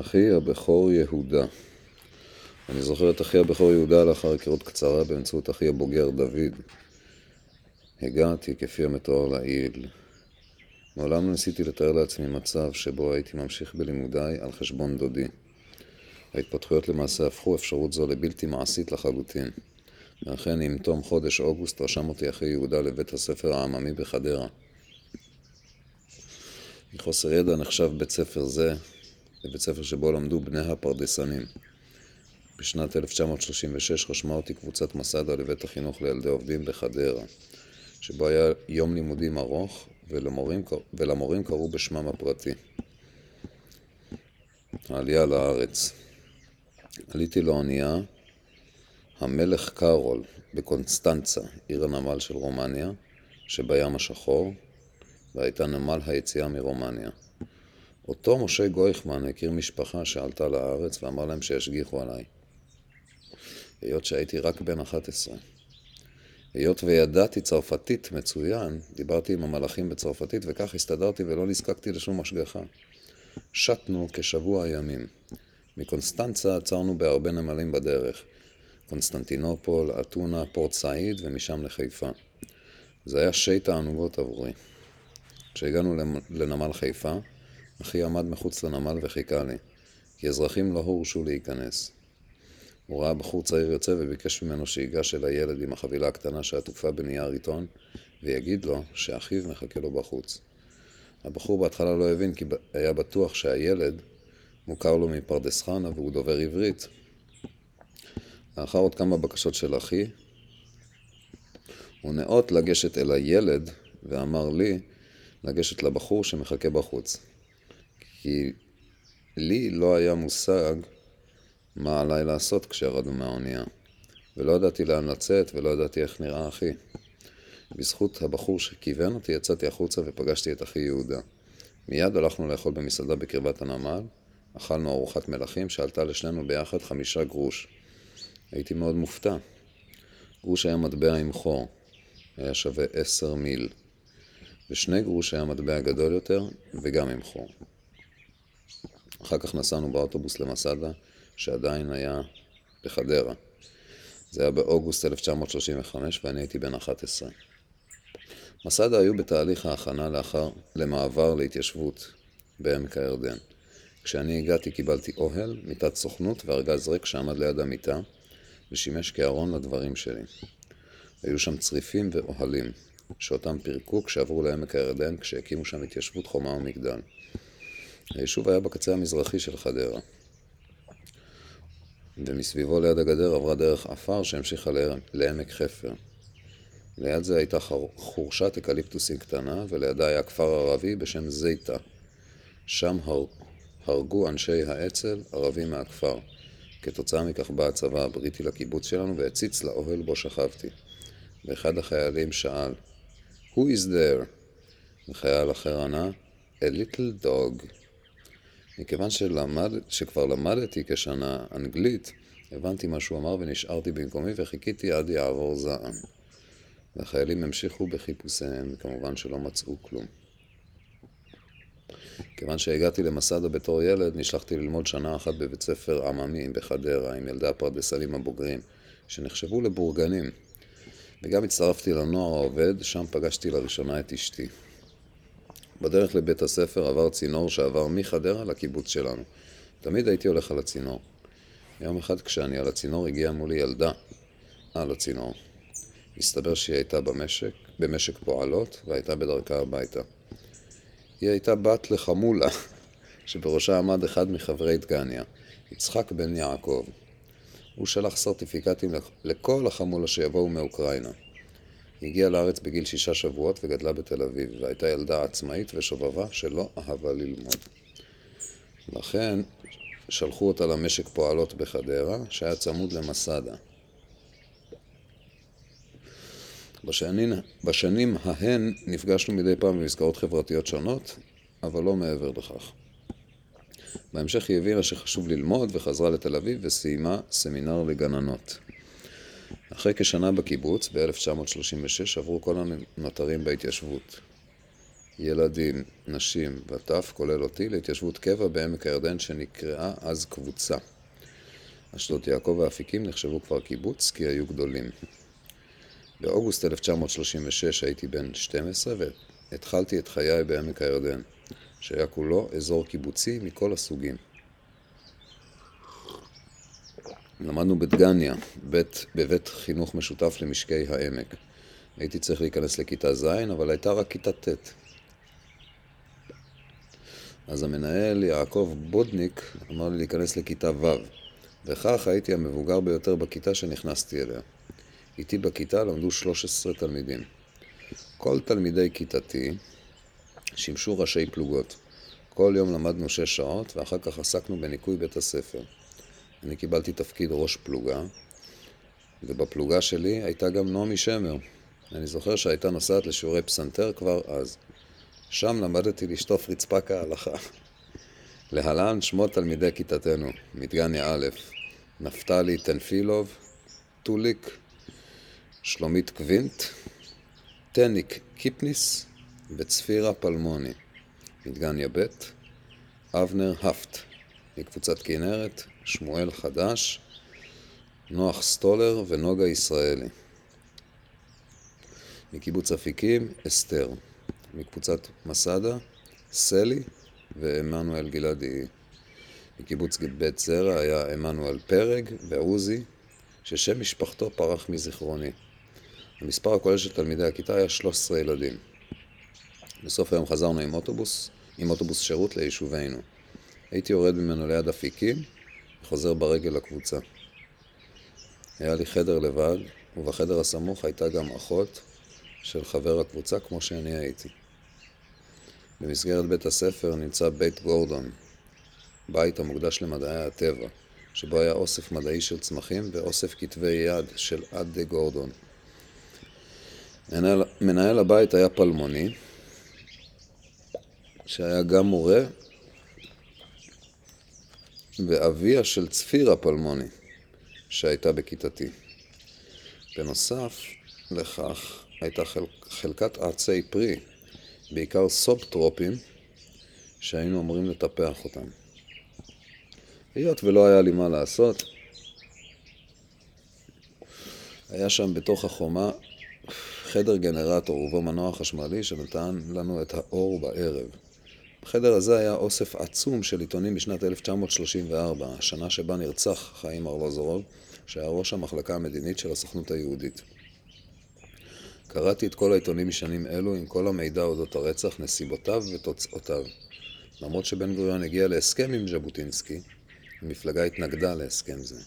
אחי הבכור יהודה. אני זוכר את אחי הבכור יהודה לאחר היכרות קצרה באמצעות אחי הבוגר דוד. הגעתי כפי המתואר לעיל. מעולם לא ניסיתי לתאר לעצמי מצב שבו הייתי ממשיך בלימודיי על חשבון דודי. ההתפתחויות למעשה הפכו אפשרות זו לבלתי מעשית לחלוטין. ואכן, עם תום חודש אוגוסט רשם אותי אחי יהודה לבית הספר העממי בחדרה. מחוסר ידע נחשב בית ספר זה לבית ספר שבו למדו בני הפרדסנים. בשנת 1936 רשמה אותי קבוצת מסדה לבית החינוך לילדי עובדים בחדרה, שבו היה יום לימודים ארוך ולמורים, ולמורים קראו בשמם הפרטי. העלייה לארץ עליתי לאונייה המלך קארול בקונסטנצה, עיר הנמל של רומניה, שבים השחור, והייתה נמל היציאה מרומניה. אותו משה גויכמן הכיר משפחה שעלתה לארץ ואמר להם שישגיחו עליי. היות שהייתי רק בן 11. היות וידעתי צרפתית מצוין, דיברתי עם המלאכים בצרפתית וכך הסתדרתי ולא נזקקתי לשום השגחה. שטנו כשבוע ימים. מקונסטנצה עצרנו בהרבה נמלים בדרך. קונסטנטינופול, אתונה, פורט סעיד ומשם לחיפה. זה היה שי תענוגות עבורי. כשהגענו לנמל חיפה, אחי עמד מחוץ לנמל וחיכה לי, כי אזרחים לא הורשו להיכנס. הוא ראה בחור צעיר יוצא וביקש ממנו שיגש אל הילד עם החבילה הקטנה שעטופה בנייר עיתון, ויגיד לו שאחיו מחכה לו בחוץ. הבחור בהתחלה לא הבין כי היה בטוח שהילד מוכר לו מפרדס חנה והוא דובר עברית. לאחר עוד כמה בקשות של אחי, הוא נאות לגשת אל הילד ואמר לי לגשת לבחור שמחכה בחוץ. כי לי לא היה מושג מה עליי לעשות כשירדנו מהאונייה. ולא ידעתי לאן לצאת ולא ידעתי איך נראה אחי. בזכות הבחור שכיוון אותי יצאתי החוצה ופגשתי את אחי יהודה. מיד הלכנו לאכול במסעדה בקרבת הנמל, אכלנו ארוחת מלכים שעלתה לשנינו ביחד חמישה גרוש. הייתי מאוד מופתע. גרוש היה מטבע עם חור, היה שווה עשר מיל, ושני גרוש היה מטבע גדול יותר וגם עם חור. אחר כך נסענו באוטובוס למסעדה, שעדיין היה בחדרה. זה היה באוגוסט 1935 ואני הייתי בן 11. מסעדה היו בתהליך ההכנה לאחר, למעבר להתיישבות בעמק הירדן. כשאני הגעתי קיבלתי אוהל, מיטת סוכנות וארגז ריק שעמד ליד המיטה ושימש כארון לדברים שלי. היו שם צריפים ואוהלים, שאותם פירקו כשעברו לעמק הירדן כשהקימו שם התיישבות חומה ומגדל. היישוב היה בקצה המזרחי של חדרה. ומסביבו ליד הגדר עברה דרך עפר שהמשיכה לעמק חפר. ליד זה הייתה חורשת אקליפטוסים קטנה, ולידה היה כפר ערבי בשם זייטה. שם הר... הרגו אנשי האצ"ל ערבים מהכפר. כתוצאה מכך בא הצבא הבריטי לקיבוץ שלנו והציץ לאוהל בו שכבתי. ואחד החיילים שאל, Who is there? וחייל אחר ענה, A little dog. מכיוון שלמד, שכבר למדתי כשנה אנגלית, הבנתי מה שהוא אמר ונשארתי במקומי וחיכיתי עד יעבור זעם. והחיילים המשיכו בחיפושיהם, וכמובן שלא מצאו כלום. כיוון שהגעתי למסדה בתור ילד, נשלחתי ללמוד שנה אחת בבית ספר עממי בחדרה עם ילדי הפרדסנים הבוגרים, שנחשבו לבורגנים. וגם הצטרפתי לנוער העובד, שם פגשתי לראשונה את אשתי. בדרך לבית הספר עבר צינור שעבר מחדרה לקיבוץ שלנו. תמיד הייתי הולך על הצינור. יום אחד כשאני על הצינור הגיעה מולי ילדה על הצינור. הסתבר שהיא הייתה במשק, במשק פועלות והייתה בדרכה הביתה. היא הייתה בת לחמולה, שבראשה עמד אחד מחברי דגניה, יצחק בן יעקב. הוא שלח סרטיפיקטים לכל החמולה שיבואו מאוקראינה. הגיעה לארץ בגיל שישה שבועות וגדלה בתל אביב, והייתה ילדה עצמאית ושובבה שלא אהבה ללמוד. לכן שלחו אותה למשק פועלות בחדרה, שהיה צמוד למסדה. בשנים, בשנים ההן נפגשנו מדי פעם במסגרות חברתיות שונות, אבל לא מעבר לכך. בהמשך היא הבינה שחשוב ללמוד וחזרה לתל אביב וסיימה סמינר לגננות. אחרי כשנה בקיבוץ, ב-1936, עברו כל הנותרים בהתיישבות. ילדים, נשים וטף, כולל אותי, להתיישבות קבע בעמק הירדן שנקראה אז קבוצה. אשדות יעקב ואפיקים נחשבו כבר קיבוץ כי היו גדולים. באוגוסט 1936 הייתי בן 12 והתחלתי את חיי בעמק הירדן, שהיה כולו אזור קיבוצי מכל הסוגים. למדנו בדגניה, בית, בבית חינוך משותף למשקי העמק. הייתי צריך להיכנס לכיתה ז', אבל הייתה רק כיתה ט'. אז המנהל יעקב בודניק אמר לי להיכנס לכיתה ו', וכך הייתי המבוגר ביותר בכיתה שנכנסתי אליה. איתי בכיתה למדו 13 תלמידים. כל תלמידי כיתתי שימשו ראשי פלוגות. כל יום למדנו שש שעות, ואחר כך עסקנו בניקוי בית הספר. אני קיבלתי תפקיד ראש פלוגה, ובפלוגה שלי הייתה גם נעמי שמר. אני זוכר שהייתה נוסעת לשיעורי פסנתר כבר אז. שם למדתי לשטוף רצפה כהלכה. להלן שמות תלמידי כיתתנו, מדגניה א', נפתלי תנפילוב, טוליק, שלומית קווינט, טניק קיפניס וצפירה פלמוני, מדגניה ב', אבנר הפט, מקבוצת כנרת, שמואל חדש, נוח סטולר ונוגה ישראלי. מקיבוץ אפיקים, אסתר. מקבוצת מסדה, סלי ועמנואל גלעדי. מקיבוץ בית זרע היה עמנואל פרג ועוזי, ששם משפחתו פרח מזיכרוני. המספר הכולל של תלמידי הכיתה היה 13 ילדים. בסוף היום חזרנו עם אוטובוס, עם אוטובוס שירות ליישובינו. הייתי יורד ממנו ליד אפיקים וחוזר ברגל לקבוצה. היה לי חדר לבד, ובחדר הסמוך הייתה גם אחות של חבר הקבוצה כמו שאני הייתי. במסגרת בית הספר נמצא בית גורדון, בית המוקדש למדעי הטבע, שבו היה אוסף מדעי של צמחים ואוסף כתבי יד של עד דה גורדון. מנהל הבית היה פלמוני, שהיה גם מורה, ואביה של צפירה פלמוני, שהייתה בכיתתי. בנוסף לכך, הייתה חל... חלקת עצי פרי בעיקר סובטרופים, שהיינו אמורים לטפח אותם. היות ולא היה לי מה לעשות, היה שם בתוך החומה חדר גנרטור ובו מנוע חשמלי שנתן לנו את האור בערב. בחדר הזה היה אוסף עצום של עיתונים משנת 1934, השנה שבה נרצח חיים ארלוזורוב, שהיה ראש המחלקה המדינית של הסוכנות היהודית. קראתי את כל העיתונים משנים אלו עם כל המידע אודות הרצח, נסיבותיו ותוצאותיו. למרות שבן גוריון הגיע להסכם עם ז'בוטינסקי, המפלגה התנגדה להסכם זה.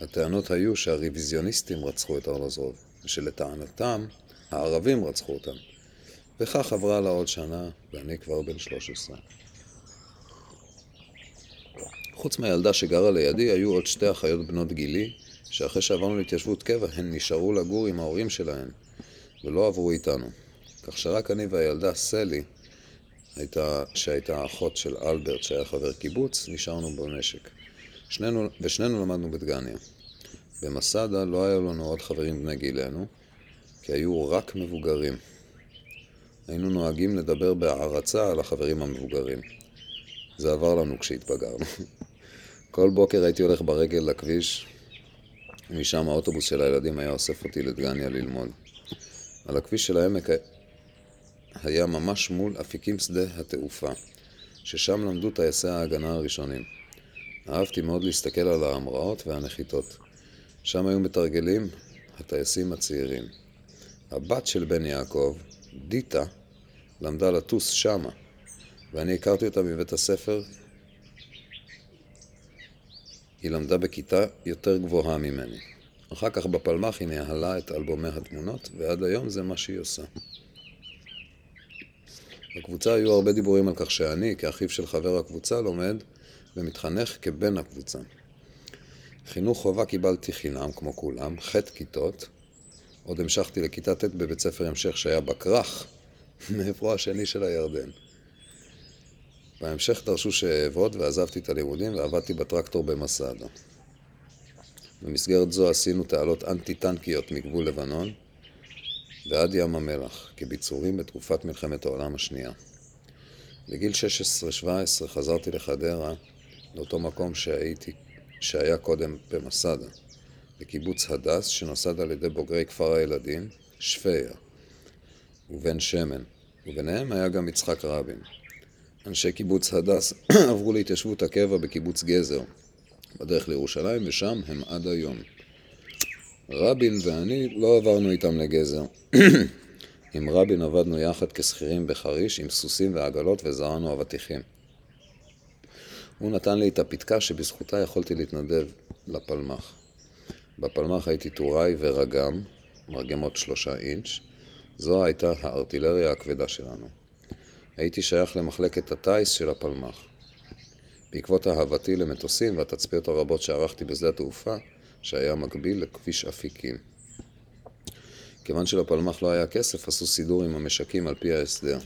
הטענות היו שהרוויזיוניסטים רצחו את ארלוזרוב, ושלטענתם הערבים רצחו אותם. וכך עברה לה עוד שנה, ואני כבר בן 13. חוץ מהילדה שגרה לידי, היו עוד שתי אחיות בנות גילי, שאחרי שעברנו להתיישבות קבע, הן נשארו לגור עם ההורים שלהן. ולא עברו איתנו. כך שרק אני והילדה סלי, הייתה, שהייתה אחות של אלברט, שהיה חבר קיבוץ, נשארנו במשק. שנינו, ושנינו למדנו בדגניה. במסדה לא היו לנו עוד חברים בני גילנו, כי היו רק מבוגרים. היינו נוהגים לדבר בהערצה על החברים המבוגרים. זה עבר לנו כשהתבגרנו. כל בוקר הייתי הולך ברגל לכביש, ומשם האוטובוס של הילדים היה אוסף אותי לדגניה ללמוד. על הכביש של העמק היה ממש מול אפיקים שדה התעופה, ששם למדו טייסי ההגנה הראשונים. אהבתי מאוד להסתכל על ההמראות והנחיתות. שם היו מתרגלים הטייסים הצעירים. הבת של בן יעקב, דיטה, למדה לטוס שמה, ואני הכרתי אותה מבית הספר. היא למדה בכיתה יותר גבוהה ממני. אחר כך בפלמ"ח היא ניהלה את אלבומי התמונות, ועד היום זה מה שהיא עושה. בקבוצה היו הרבה דיבורים על כך שאני, כאחיו של חבר הקבוצה, לומד ומתחנך כבן הקבוצה. חינוך חובה קיבלתי חינם, כמו כולם, ח' כיתות. עוד המשכתי לכיתה ט' בבית ספר המשך שהיה בכרך, מעברו השני של הירדן. בהמשך דרשו שאעבוד ועזבתי את הלימודים ועבדתי בטרקטור במסעדה. במסגרת זו עשינו תעלות אנטי-טנקיות מגבול לבנון, ועד ים המלח, כביצורים בתקופת מלחמת העולם השנייה. בגיל 16-17 חזרתי לחדרה, לאותו מקום שהייתי, שהיה קודם במסדה, בקיבוץ הדס, שנוסד על ידי בוגרי כפר הילדים, שפיה, ובן שמן, וביניהם היה גם יצחק רבין. אנשי קיבוץ הדס עברו להתיישבות הקבע בקיבוץ גזר, בדרך לירושלים, ושם הם עד היום. רבין ואני לא עברנו איתם לגזר. עם רבין עבדנו יחד כשכירים בחריש עם סוסים ועגלות וזרענו אבטיחים. הוא נתן לי את הפתקה שבזכותה יכולתי להתנדב לפלמ"ח. בפלמ"ח הייתי טוראי ורגם, מרגמות שלושה אינץ', זו הייתה הארטילריה הכבדה שלנו. הייתי שייך למחלקת הטיס של הפלמ"ח. בעקבות אהבתי למטוסים והתצפיות הרבות שערכתי בשדה התעופה, שהיה מקביל לכביש אפיקים. כיוון שלפלמ"ח לא היה כסף, עשו סידור עם המשקים על פי ההסדר.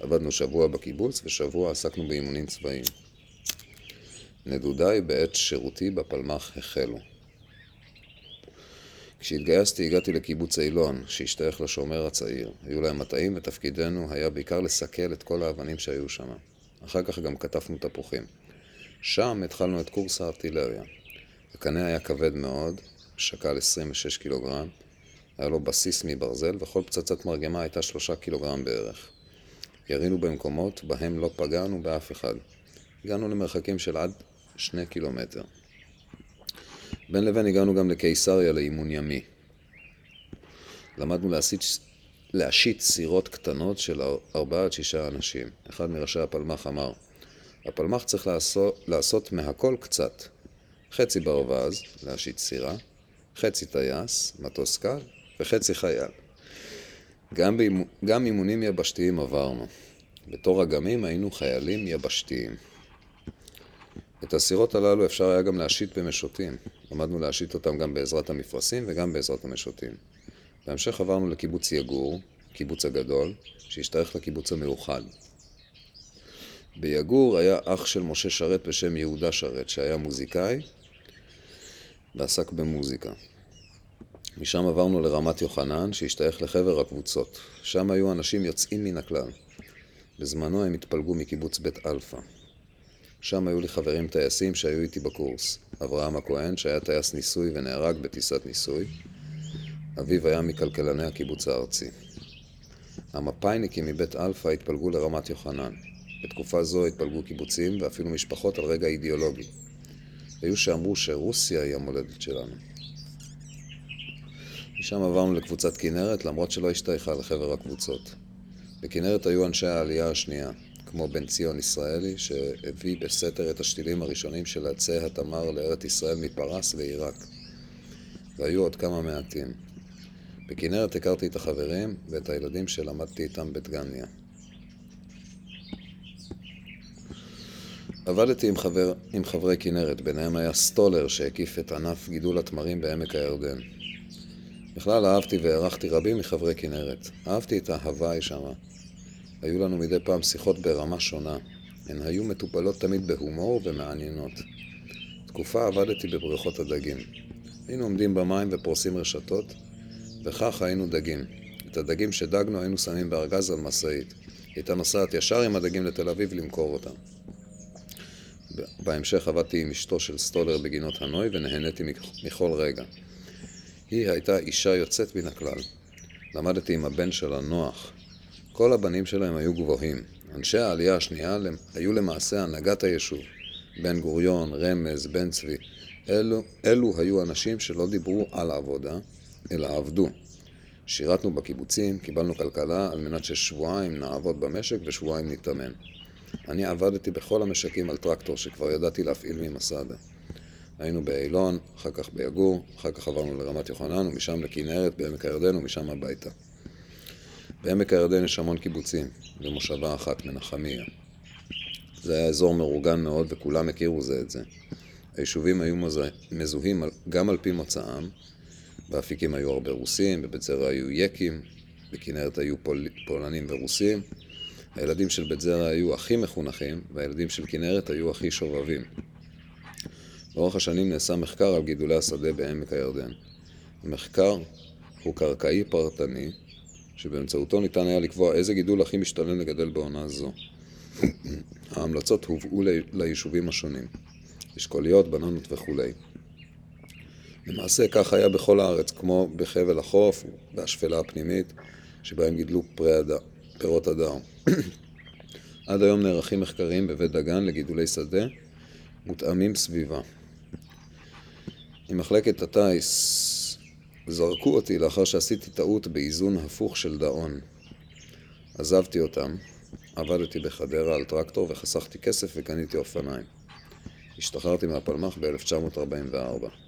עבדנו שבוע בקיבוץ ושבוע עסקנו באימונים צבאיים. נדודיי בעת שירותי בפלמ"ח החלו. כשהתגייסתי הגעתי לקיבוץ אילון, שהשתייך לשומר הצעיר. היו להם מטעים ותפקידנו היה בעיקר לסכל את כל האבנים שהיו שם. אחר כך גם כתפנו תפוחים. שם התחלנו את קורס הארטילריה. הקנה היה כבד מאוד, שקל 26 קילוגרם, היה לו בסיס מברזל וכל פצצת מרגמה הייתה שלושה קילוגרם בערך. ירינו במקומות בהם לא פגענו באף אחד. הגענו למרחקים של עד שני קילומטר. בין לבין הגענו גם לקיסריה לאימון ימי. למדנו להסיט, להשית סירות קטנות של ארבעה עד שישה אנשים. אחד מראשי הפלמ"ח אמר, הפלמ"ח צריך לעשות, לעשות מהכל קצת. חצי ברווז, להשית סירה, חצי טייס, מטוס קל, וחצי חייל. גם, באימ... גם אימונים יבשתיים עברנו. בתור אגמים היינו חיילים יבשתיים. את הסירות הללו אפשר היה גם להשית במשוטים. למדנו להשית אותם גם בעזרת המפרשים וגם בעזרת המשוטים. בהמשך עברנו לקיבוץ יגור, קיבוץ הגדול, שהשתייך לקיבוץ המאוחד. ביגור היה אח של משה שרת בשם יהודה שרת, שהיה מוזיקאי ועסק במוזיקה. משם עברנו לרמת יוחנן, שהשתייך לחבר הקבוצות. שם היו אנשים יוצאים מן הכלל. בזמנו הם התפלגו מקיבוץ בית אלפא. שם היו לי חברים טייסים שהיו איתי בקורס. אברהם הכהן, שהיה טייס ניסוי ונהרג בטיסת ניסוי. אביו היה מכלכלני הקיבוץ הארצי. המפא"יניקים מבית אלפא התפלגו לרמת יוחנן. בתקופה זו התפלגו קיבוצים ואפילו משפחות על רקע אידיאולוגי. היו שאמרו שרוסיה היא המולדת שלנו. משם עברנו לקבוצת כנרת, למרות שלא השתייכה לחבר הקבוצות. בכנרת היו אנשי העלייה השנייה, כמו בן ציון ישראלי, שהביא בסתר את השתילים הראשונים של עצי התמר לארץ ישראל מפרס ועיראק. והיו עוד כמה מעטים. בכנרת הכרתי את החברים ואת הילדים שלמדתי איתם בדגניה. עבדתי עם, חבר, עם חברי כנרת, ביניהם היה סטולר שהקיף את ענף גידול התמרים בעמק הירדן. בכלל אהבתי והערכתי רבים מחברי כנרת. אהבתי את ההוואי שמה. היו לנו מדי פעם שיחות ברמה שונה. הן היו מטופלות תמיד בהומור ומעניינות. תקופה עבדתי בבריכות הדגים. היינו עומדים במים ופורסים רשתות, וכך היינו דגים. את הדגים שדגנו היינו שמים בארגז על משאית. הייתה נוסעת ישר עם הדגים לתל אביב למכור אותם. בהמשך עבדתי עם אשתו של סטולר בגינות הנוי ונהניתי מכל רגע. היא הייתה אישה יוצאת מן הכלל. למדתי עם הבן שלה, נוח. כל הבנים שלהם היו גבוהים. אנשי העלייה השנייה היו למעשה הנהגת היישוב. בן גוריון, רמז, בן צבי. אלו, אלו היו אנשים שלא דיברו על העבודה, אלא עבדו. שירתנו בקיבוצים, קיבלנו כלכלה על מנת ששבועיים נעבוד במשק ושבועיים נתאמן. אני עבדתי בכל המשקים על טרקטור שכבר ידעתי להפעיל ממסעדה. היינו באילון, אחר כך ביגור, אחר כך עברנו לרמת יוחנן, ומשם לכנרת, בעמק הירדן, ומשם הביתה. בעמק הירדן יש המון קיבוצים, ומושבה אחת, מנחמיה. זה היה אזור מאורגן מאוד, וכולם הכירו זה את זה. היישובים היו מזוהים גם על פי מוצאם, באפיקים היו הרבה רוסים, בבית זרע היו יקים, בכנרת היו פול... פולנים ורוסים. הילדים של בית זרע היו הכי מחונכים, והילדים של כנרת היו הכי שובבים. לאורך השנים נעשה מחקר על גידולי השדה בעמק הירדן. המחקר הוא קרקעי פרטני, שבאמצעותו ניתן היה לקבוע איזה גידול הכי משתלם לגדל בעונה זו. ההמלצות הובאו ליישובים השונים, אשכוליות, בננות וכולי. למעשה כך היה בכל הארץ, כמו בחבל החוף והשפלה הפנימית, שבהם גידלו פירות הדר. עד היום נערכים מחקרים בבית דגן לגידולי שדה מותאמים סביבה. ממחלקת הטיס זרקו אותי לאחר שעשיתי טעות באיזון הפוך של דאון. עזבתי אותם, עבדתי בחדרה על טרקטור וחסכתי כסף וקניתי אופניים. השתחררתי מהפלמ"ח ב-1944.